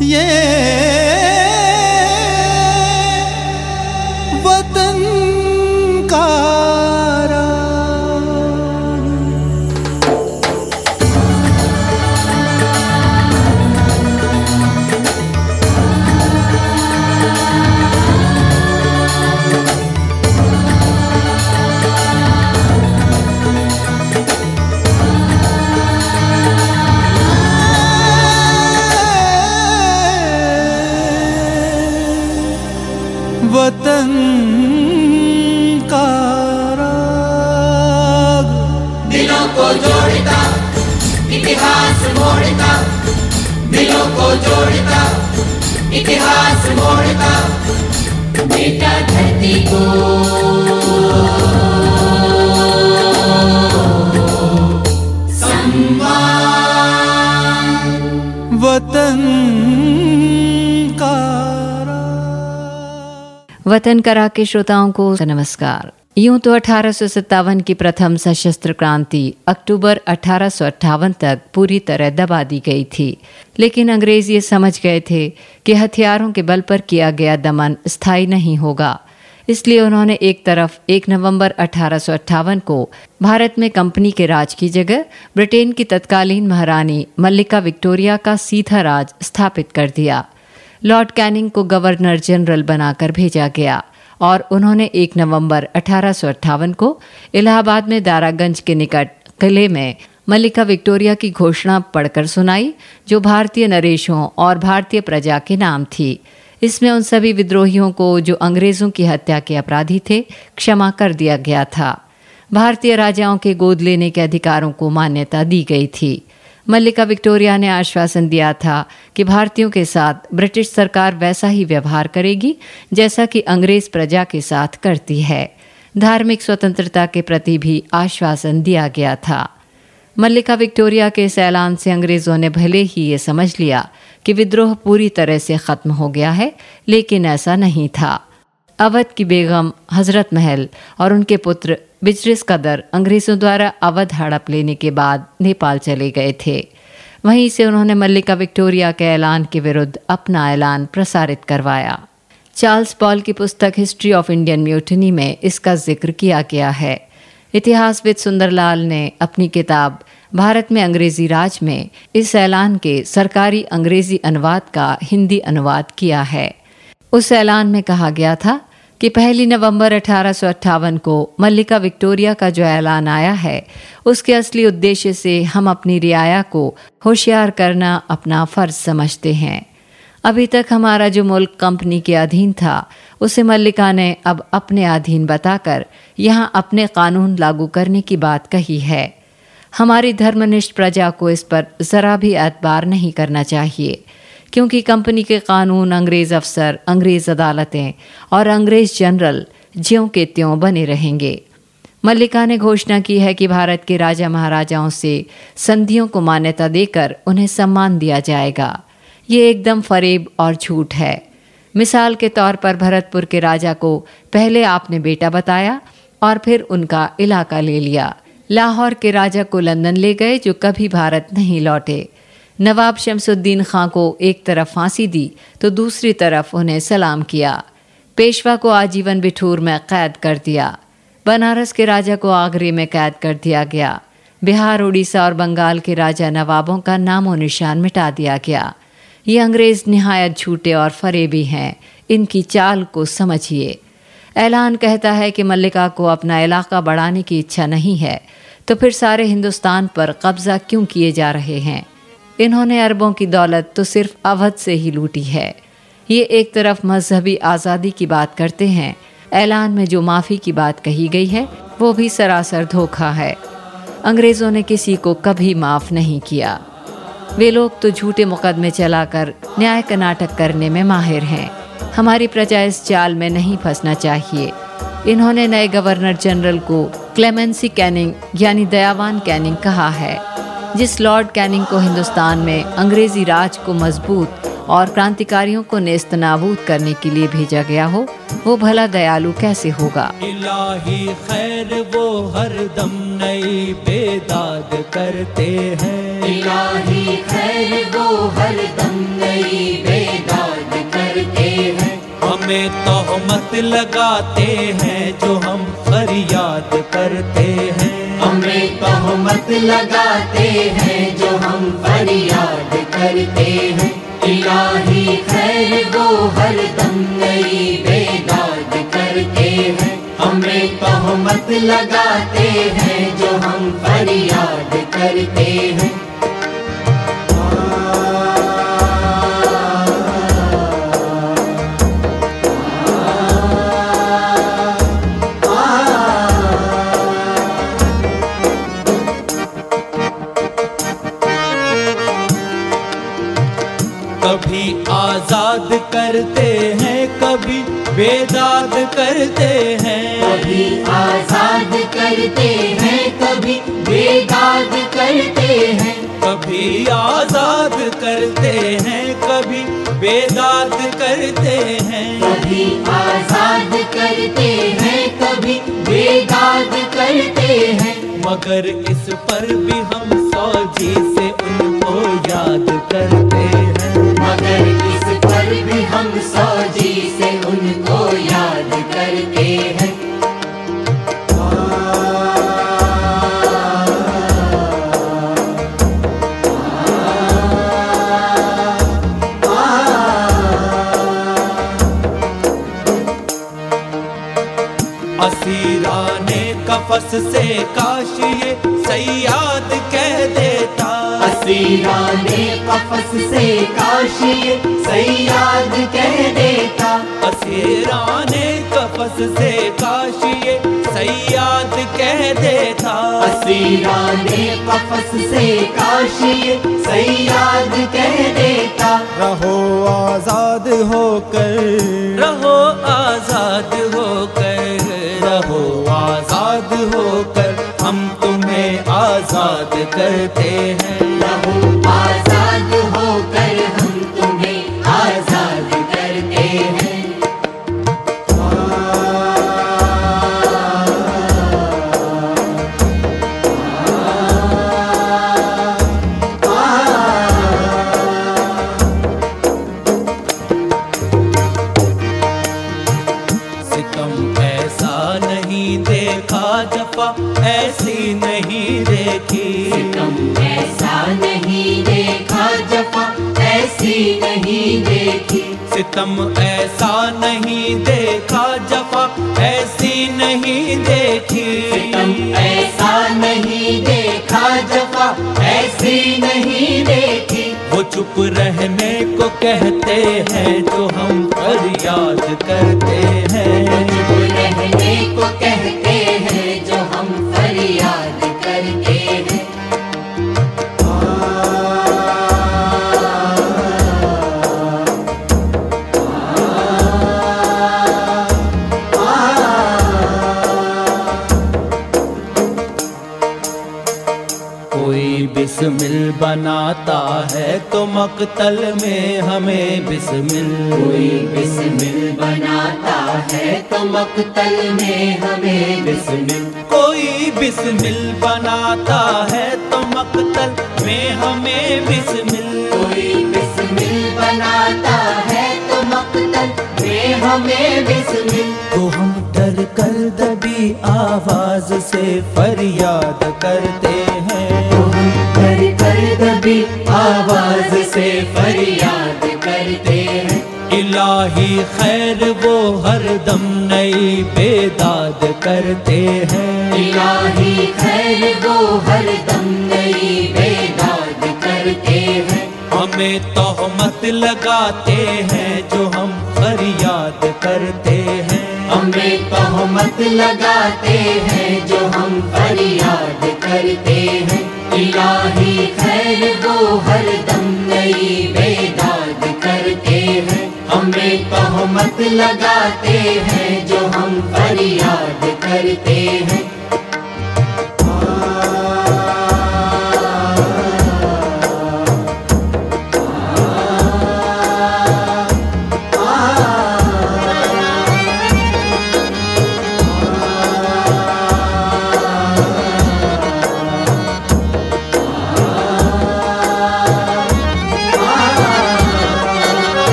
Yeah. वतन वतन करा के श्रोताओं को नमस्कार। यूँ तो अठारह की प्रथम सशस्त्र क्रांति अक्टूबर अठारह तक पूरी तरह दबा दी गई थी। लेकिन अंग्रेज़ ये समझ गए थे कि हथियारों के बल पर किया गया दमन स्थायी नहीं होगा। इसलिए उन्होंने एक तरफ़ 1 नवंबर अठारह को भारत में कंपनी के राज की जगह ब्रिटेन की तत्कालीन महारानी मल्लिका विक्टोरिया का सीधा राज स्थापित कर दिया। लॉर्ड कैनिंग को गवर्नर जनरल बनाकर भेजा गया और उन्होंने 1 नवंबर अठारह को इलाहाबाद में दारागंज के निकट किले में मल्लिका विक्टोरिया की घोषणा पढ़कर सुनाई, जो भारतीय नरेशों और भारतीय प्रजा के नाम थी। इसमें उन सभी विद्रोहियों को जो अंग्रेज़ों की हत्या के अपराधी थे, क्षमा कर दिया गया था। भारतीय राजाओं के गोद लेने के अधिकारों को मान्यता दी गई थी। मल्लिका विक्टोरिया ने आश्वासन दिया था कि भारतीयों के साथ ब्रिटिश सरकार वैसा ही व्यवहार करेगी, जैसा कि अंग्रेज़ प्रजा के साथ करती है। धार्मिक स्वतंत्रता के प्रति भी आश्वासन दिया गया था। मल्लिका विक्टोरिया के इस ऐलान से अंग्रेज़ों ने भले ही ये समझ लिया कि विद्रोह पूरी तरह से खत्म हो गया है, लेकिन ऐसा नहीं था। अवध की बेगम हज़रत महल और उनके पुत्र बिजरिस कदर अंग्रेज़ों द्वारा अवध हड़प लेने के बाद नेपाल चले गए थे। वहीं से उन्होंने मल्लिका विक्टोरिया के ऐलान के विरुद्ध अपना ऐलान प्रसारित करवाया। चार्ल्स पॉल की पुस्तक हिस्ट्री ऑफ़ इंडियन म्यूटनी में इसका ज़िक्र किया गया है। इतिहासविद सुंदरलाल ने अपनी किताब भारत में अंग्रेज़ी राज में इस ऐलान के सरकारी अंग्रेज़ी अनुवाद का हिंदी अनुवाद किया है। उस ऐलान में कहा गया था कि पहली नवंबर अठारह सौ अट्ठावन को मल्लिका विक्टोरिया का जो ऐलान आया है, उसके असली उद्देश्य से हम अपनी रियाया को होशियार करना अपना फ़र्ज़ समझते हैं। अभी तक हमारा जो मुल्क कंपनी के अधीन था उसे मल्लिका ने अब अपने अधीन बताकर यहाँ अपने कानून लागू करने की बात कही है। हमारी धर्मनिष्ठ प्रजा को इस पर ज़रा भी एतबार नहीं करना चाहिए, क्योंकि कंपनी के कानून, अंग्रेज़ अफसर, अंग्रेज़ अदालतें और अंग्रेज़ जनरल ज्यों के त्यों बने रहेंगे। मल्लिका ने घोषणा की है कि भारत के राजा महाराजाओं से संधियों को मान्यता देकर उन्हें सम्मान दिया जाएगा। ये एकदम फरेब और झूठ है। मिसाल के तौर पर भरतपुर के राजा को पहले आपने बेटा बताया और फिर उनका इलाका ले लिया। लाहौर के राजा को लंदन ले गए, जो कभी भारत नहीं लौटे। नवाब शमसुद्दीन खां को एक तरफ़ फांसी दी तो दूसरी तरफ़ उन्हें सलाम किया। पेशवा को आजीवन बिठूर में कैद कर दिया। बनारस के राजा को आगरे में कैद कर दिया गया। बिहार उड़ीसा और बंगाल के राजा नवाबों का नामो निशान मिटा दिया गया। ये अंग्रेज़ निहायत झूठे और फरेबी हैं। इनकी चाल को समझिए। ऐलान कहता है कि मल्लिका को अपना इलाका बढ़ाने की इच्छा नहीं है तो फिर सारे हिंदुस्तान पर कब्जा क्यों किए जा रहे हैं? इन्होंने अरबों की दौलत तो सिर्फ़ अवध से ही लूटी है। ये एक तरफ़ मजहबी आज़ादी की बात करते हैं। ऐलान में जो माफ़ी की बात कही गई है, वो भी सरासर धोखा है। अंग्रेज़ों ने किसी को कभी माफ़ नहीं किया। वे लोग तो झूठे मुकदमे चलाकर न्याय का नाटक करने में माहिर हैं। हमारी प्रजा इस जाल में नहीं फंसना चाहिए। इन्होंने नए गवर्नर जनरल को क्लेमेंसी कैनिंग, यानी दयावान कैनिंग कहा है। जिस लॉर्ड कैनिंग को हिंदुस्तान में अंग्रेज़ी राज को मज़बूत और क्रांतिकारियों को नेस्त नाबूद करने के लिए भेजा गया हो, वो भला दयालु कैसे होगा? इलाही खैर वो हर दम नई बेदाग करते हैं। इलाही खैर वो हर दम नई बेदाद करते हैं। हमें तोहमत लगाते हैं जो हम फरियाद करते हैं। हमें तोहमत लगाते हैं जो हम फरियाद करते हैं। इलाही खैर वो हर दम नई बेदाद करते हैं। हमें तोहमत लगाते हैं जो हम फरियाद करते हैं। कभी आज़ाद करते हैं, कभी बेदाद करते हैं। करते हैं कभी बेदाद करते हैं। कभी आज़ाद करते हैं कभी बेदाद करते हैं। मगर इस पर भी हम सौजी से उनको याद करते हैं। मगर इस पर भी हम से से काश ये सयाद कह देता। असीराने कफस से काश ये सयाद कह देता। असीराने कफस से काश ये सयाद कह देता। असीराने कफस से काश ये सयाद कह देता। रहो आज़ाद होकर करते हैं। ऐसी नहीं देखी। सितम ऐसा नहीं देखा जफा ऐसी नहीं देखी। तुम ऐसा नहीं देखा जफा ऐसी नहीं देखी। वो चुप रहने को कहते हैं जो हम फरियाद करते हैं। चुप रहने को कहते बिस्मिल बनाता है तो मकतल में हमें बिस्मिल। कोई बिस्मिल बनाता है तो मकतल में हमें बिस्मिल। कोई बिस्मिल बनाता है तो मकतल में हमें बिस्मिल। कोई बिस्मिल बनाता है तो मकतल में हमें बिस्मिल। तो हम डर कर दबी आवाज़ से फरियाद करते कर कर आवाज़ से फरियाद करते हैं। इलाही खैर वो हर दम नई बेदाद करते हैं। इलाही खैर वो हर दम नई बेदाद करते हैं। हमें तोहमत लगाते हैं जो हम फरियाद करते हैं। हमें तोहमत लगाते हैं जो हम फरियाद करते हैं। इलाही खैर को हर दम नई बेदाद करते हैं। हमें तोहमत लगाते हैं जो हम फरियाद करते हैं।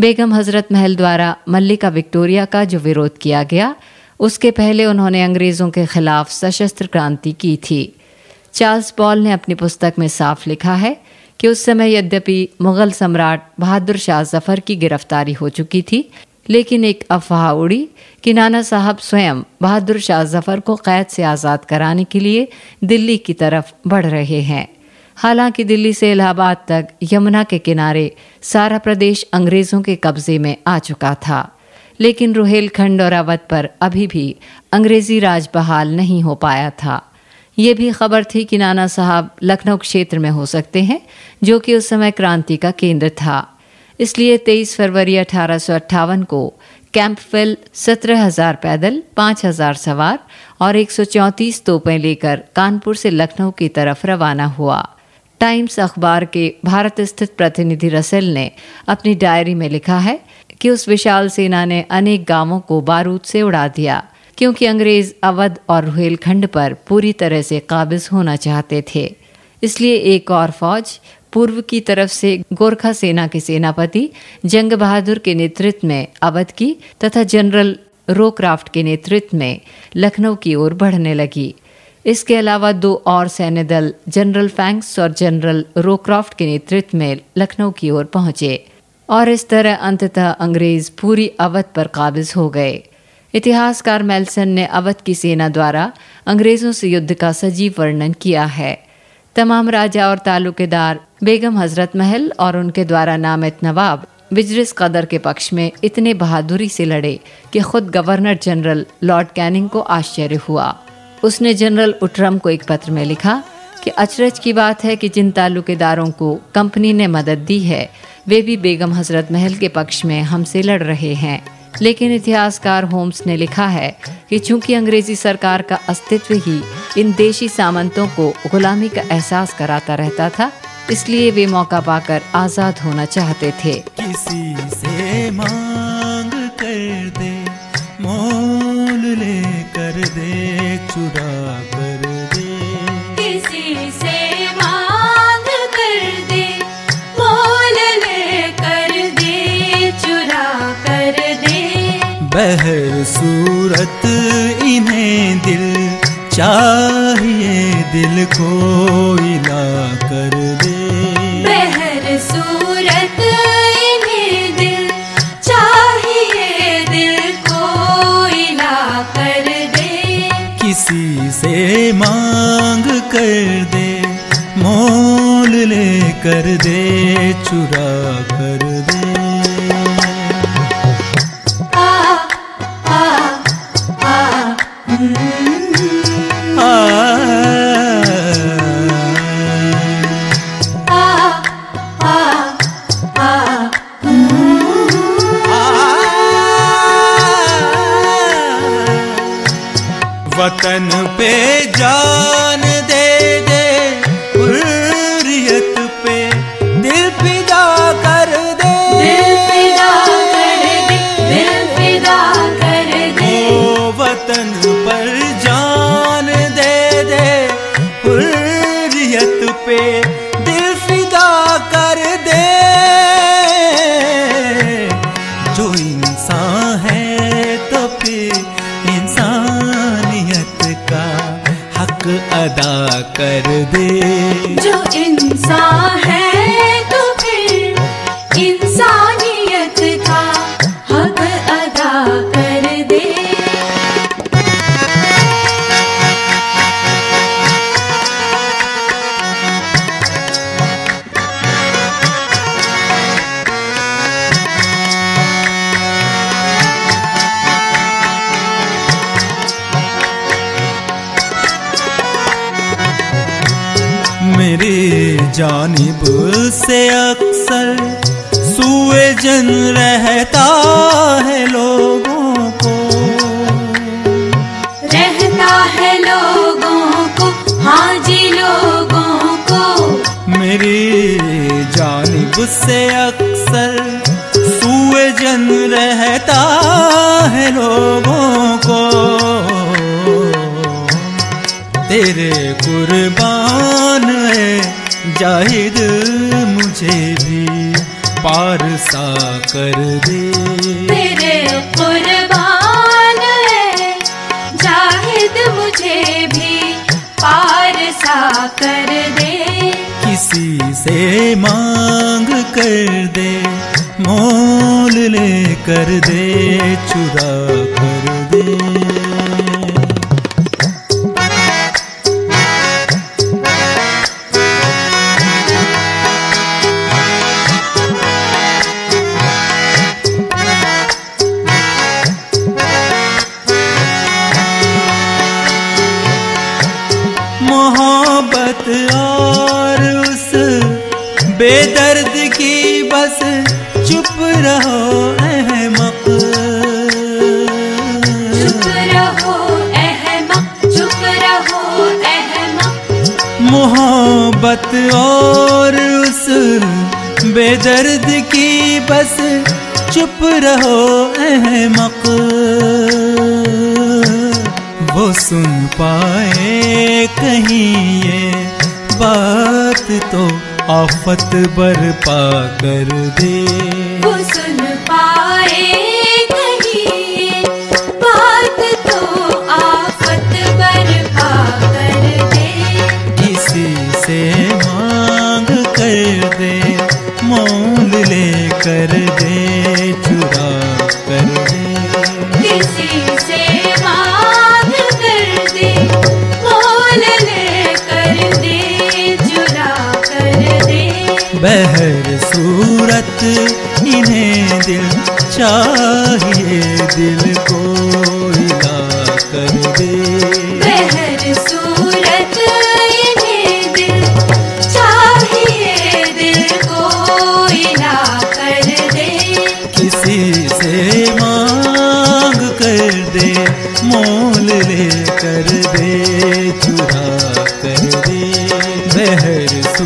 बेगम हज़रत महल द्वारा मल्लिका विक्टोरिया का जो विरोध किया गया, उसके पहले उन्होंने अंग्रेज़ों के खिलाफ सशस्त्र क्रांति की थी। चार्ल्स पॉल ने अपनी पुस्तक में साफ़ लिखा है कि उस समय यद्यपि मुगल सम्राट बहादुर शाह ज़फ़र की गिरफ्तारी हो चुकी थी, लेकिन एक अफवाह उड़ी कि नाना साहब स्वयं बहादुर शाह ज़फ़र को कैद से आज़ाद कराने के लिए दिल्ली की तरफ़ बढ़ रहे हैं। हालाँकि दिल्ली से इलाहाबाद तक यमुना के किनारे सारा प्रदेश अंग्रेज़ों के कब्जे में आ चुका था। लेकिन रुहेलखंड और अवध पर अभी भी अंग्रेज़ी राज बहाल नहीं हो पाया था। ये भी खबर थी कि नाना साहब लखनऊ क्षेत्र में हो सकते हैं, जो कि उस समय क्रांति का केंद्र था। इसलिए 23 फरवरी अठारह सौ अट्ठावन को कैंपवेल सत्रह हज़ार पैदल, पाँच हज़ार सवार और एक सौ चौंतीस तोपें लेकर कानपुर से लखनऊ की तरफ़ रवाना हुआ। टाइम्स अखबार के भारत स्थित प्रतिनिधि रसेल ने अपनी डायरी में लिखा है कि उस विशाल सेना ने अनेक गाँवों को बारूद से उड़ा दिया, क्योंकि अंग्रेज़ अवध और रुहेलखंड पर पूरी तरह से काबिज होना चाहते थे। इसलिए एक और फौज पूर्व की तरफ़ से गोरखा सेना के सेनापति जंग बहादुर के नेतृत्व में अवध की तथा जनरल रोक्राफ्ट के नेतृत्व में लखनऊ की ओर बढ़ने लगी। इसके अलावा दो और सैन्य दल, जनरल फैंक्स और जनरल रोक्राफ्ट के नेतृत्व में लखनऊ की ओर पहुँचे और इस तरह अंततः अंग्रेज़ पूरी अवध पर काबिज हो गए। इतिहासकार मेल्सन ने अवध की सेना द्वारा अंग्रेज़ों से युद्ध का सजीव वर्णन किया है। तमाम राजा और तालुकेदार बेगम हज़रत महल और उनके द्वारा नामित नवाब बिजरिस कदर के पक्ष में इतने बहादुरी से लड़े कि खुद गवर्नर जनरल लॉर्ड कैनिंग को आश्चर्य हुआ। उसने जनरल उटरम को एक पत्र में लिखा कि अचरज की बात है कि जिन तालुकेदारों को कंपनी ने मदद दी है, वे भी बेगम हज़रत महल के पक्ष में हमसे लड़ रहे हैं। लेकिन इतिहासकार होम्स ने लिखा है कि चूँकि अंग्रेज़ी सरकार का अस्तित्व ही इन देशी सामंतों को गुलामी का एहसास कराता रहता था, इसलिए वे मौका पाकर आज़ाद होना चाहते थे। किसी से मांग चुरा कर दे। किसी से मांग कर दे मोल ले कर दे चुरा कर दे। बहर सूरत इन्हें दिल चाहिए दिल को इला कर दे। से मांग कर दे मोल ले कर दे चुरा कर अदा कर दे। जो इंसान है जानिब से अक्सर सुए जन रहता है लोगों को। रहता है लोगों को हाँ जी लोगों को। मेरी जानिब से अक्सर सुए जन रहता है लोगों को। तेरे कुर्बान है जाहिद मुझे भी पार सा कर दे। तेरे कुर्बान जाहिद मुझे भी पार सा कर दे। किसी से मांग कर दे मोल ले कर दे चुरा कर दे। बेदर्द की बस चुप रहो अहमक। चुप रहो अहमक। चुप रहो अहमक। मोहब्बत और उस बेदर्द की बस चुप रहो अहमक। वो सुन पाए आफत बर्पा कर दे।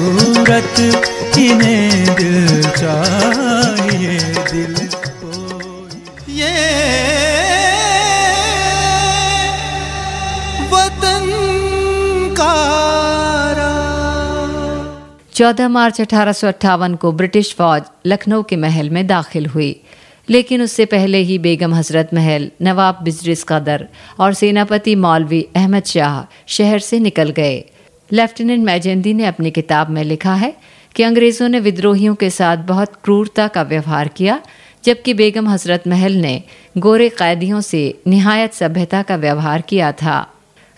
सूरत इन्हें दिल चाहिए दिल को। ये वतन का 14 मार्च अठारह को ब्रिटिश फौज लखनऊ के महल में दाखिल हुई। लेकिन उससे पहले ही बेगम हज़रत महल, नवाब बिजरिस कदर और सेनापति मौलवी अहमद शाह शहर से निकल गए। लेफ्टिनेंट मैजेंदी ने अपनी किताब में लिखा है कि अंग्रेज़ों ने विद्रोहियों के साथ बहुत क्रूरता का व्यवहार किया, जबकि बेगम हज़रत महल ने गोरे कैदियों से निहायत सभ्यता का व्यवहार किया था।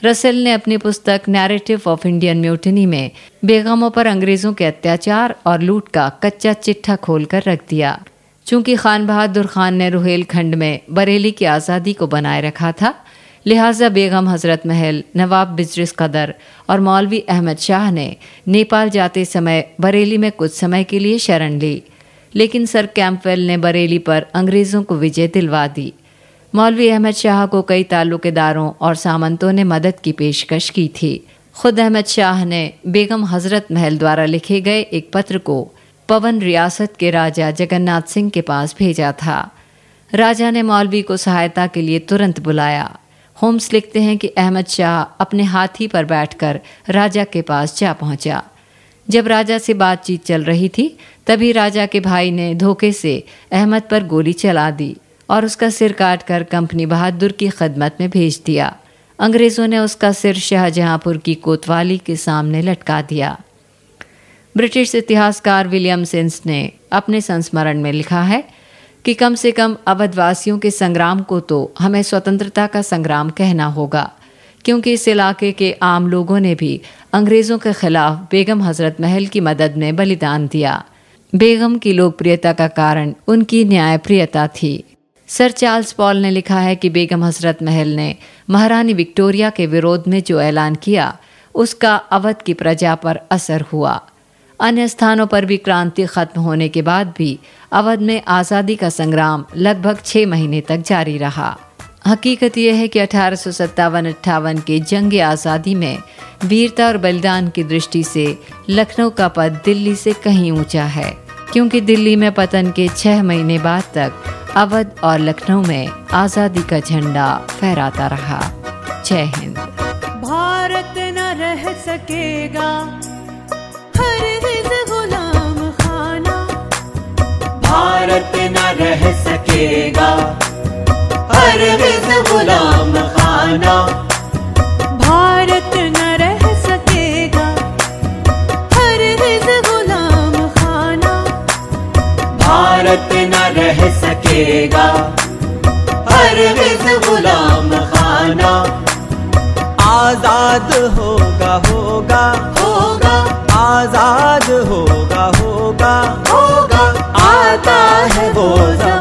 रसेल ने अपनी पुस्तक नैरेटिव ऑफ़ इंडियन म्यूटनी में बेगमों पर अंग्रेज़ों के अत्याचार और लूट का कच्चा चिट्ठा खोलकर रख दिया। चूँकि खान बहादुर खान ने रुहेलखंड में बरेली की आज़ादी को बनाए रखा था लिहाजा बेगम हज़रत महल नवाब बिजरिस कदर और मौलवी अहमद शाह ने नेपाल जाते समय बरेली में कुछ समय के लिए शरण ली, लेकिन सर कैंपवेल ने बरेली पर अंग्रेज़ों को विजय दिलवा दी। मौलवी अहमद शाह को कई ताल्लुकेदारों और सामंतों ने मदद की पेशकश की थी। खुद अहमद शाह ने बेगम हज़रत महल द्वारा लिखे गए एक पत्र को पवन रियासत के राजा जगन्नाथ सिंह के पास भेजा था। राजा ने मौलवी को सहायता के लिए तुरंत बुलाया। होम्स लिखते हैं कि अहमद शाह अपने हाथी पर बैठकर राजा के पास जा पहुँचा। जब राजा से बातचीत चल रही थी, तभी राजा के भाई ने धोखे से अहमद पर गोली चला दी और उसका सिर काटकर कंपनी बहादुर की खदमत में भेज दिया। अंग्रेज़ों ने उसका सिर शाहजहांपुर की कोतवाली के सामने लटका दिया। ब्रिटिश इतिहासकार विलियम सिंस ने अपने संस्मरण में लिखा है कि कम से कम अवधवासियों के संग्राम को तो हमें स्वतंत्रता का संग्राम कहना होगा, क्योंकि इस इलाके के आम लोगों ने भी अंग्रेज़ों के खिलाफ बेगम हज़रत महल की मदद में बलिदान दिया। बेगम की लोकप्रियता का कारण उनकी न्यायप्रियता थी। सर चार्ल्स पॉल ने लिखा है कि बेगम हज़रत महल ने महारानी विक्टोरिया के विरोध में जो ऐलान किया, उसका अवध की प्रजा पर असर हुआ। अन्य स्थानों पर भी क्रांति खत्म होने के बाद भी अवध में आज़ादी का संग्राम लगभग छः महीने तक जारी रहा। हकीकत यह है कि अठारह सौ सत्तावन अट्ठावन के जंग आज़ादी में वीरता और बलिदान की दृष्टि से लखनऊ का पद दिल्ली से कहीं ऊँचा है, क्योंकि दिल्ली में पतन के छह महीने बाद तक अवध और लखनऊ में आज़ादी का झंडा फहराता रहा। जय हिंद। भारत न रह सकेगा भारत न रह सकेगा। हर गुलाम खाना। भारत न रह सकेगा। हर गुलाम खाना। भारत न रह सकेगा। हर गुलाम खाना। आज़ाद होगा होगा। होगा। आज़ाद होगा होगा। nervosa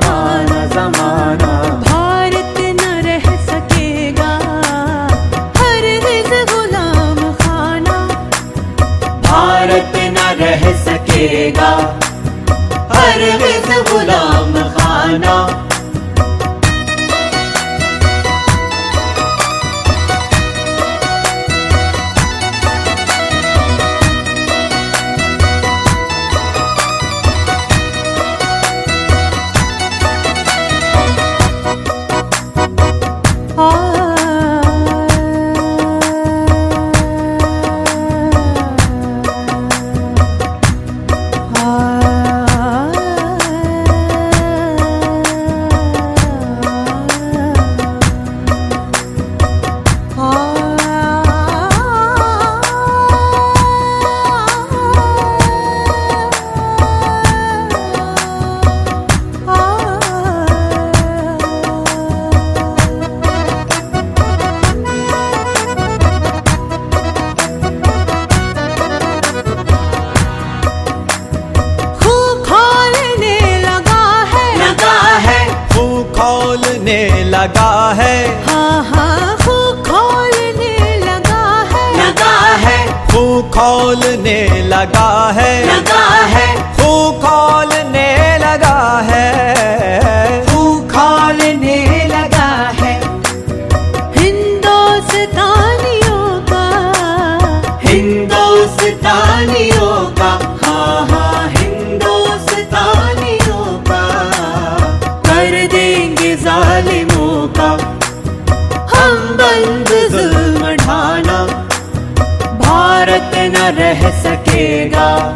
रह सकेगा।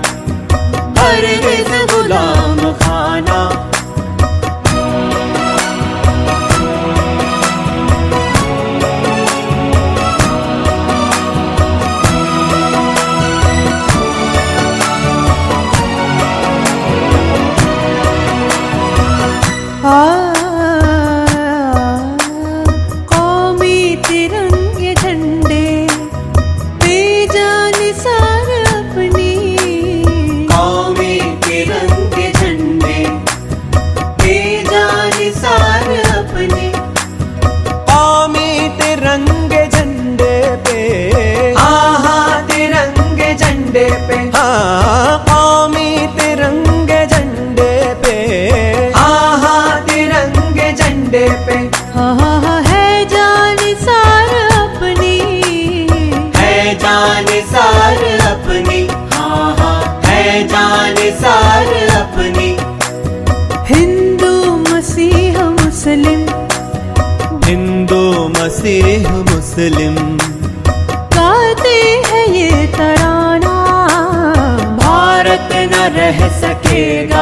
Here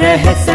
रहस्य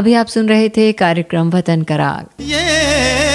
अभी आप सुन रहे थे कार्यक्रम वतन कराग। ये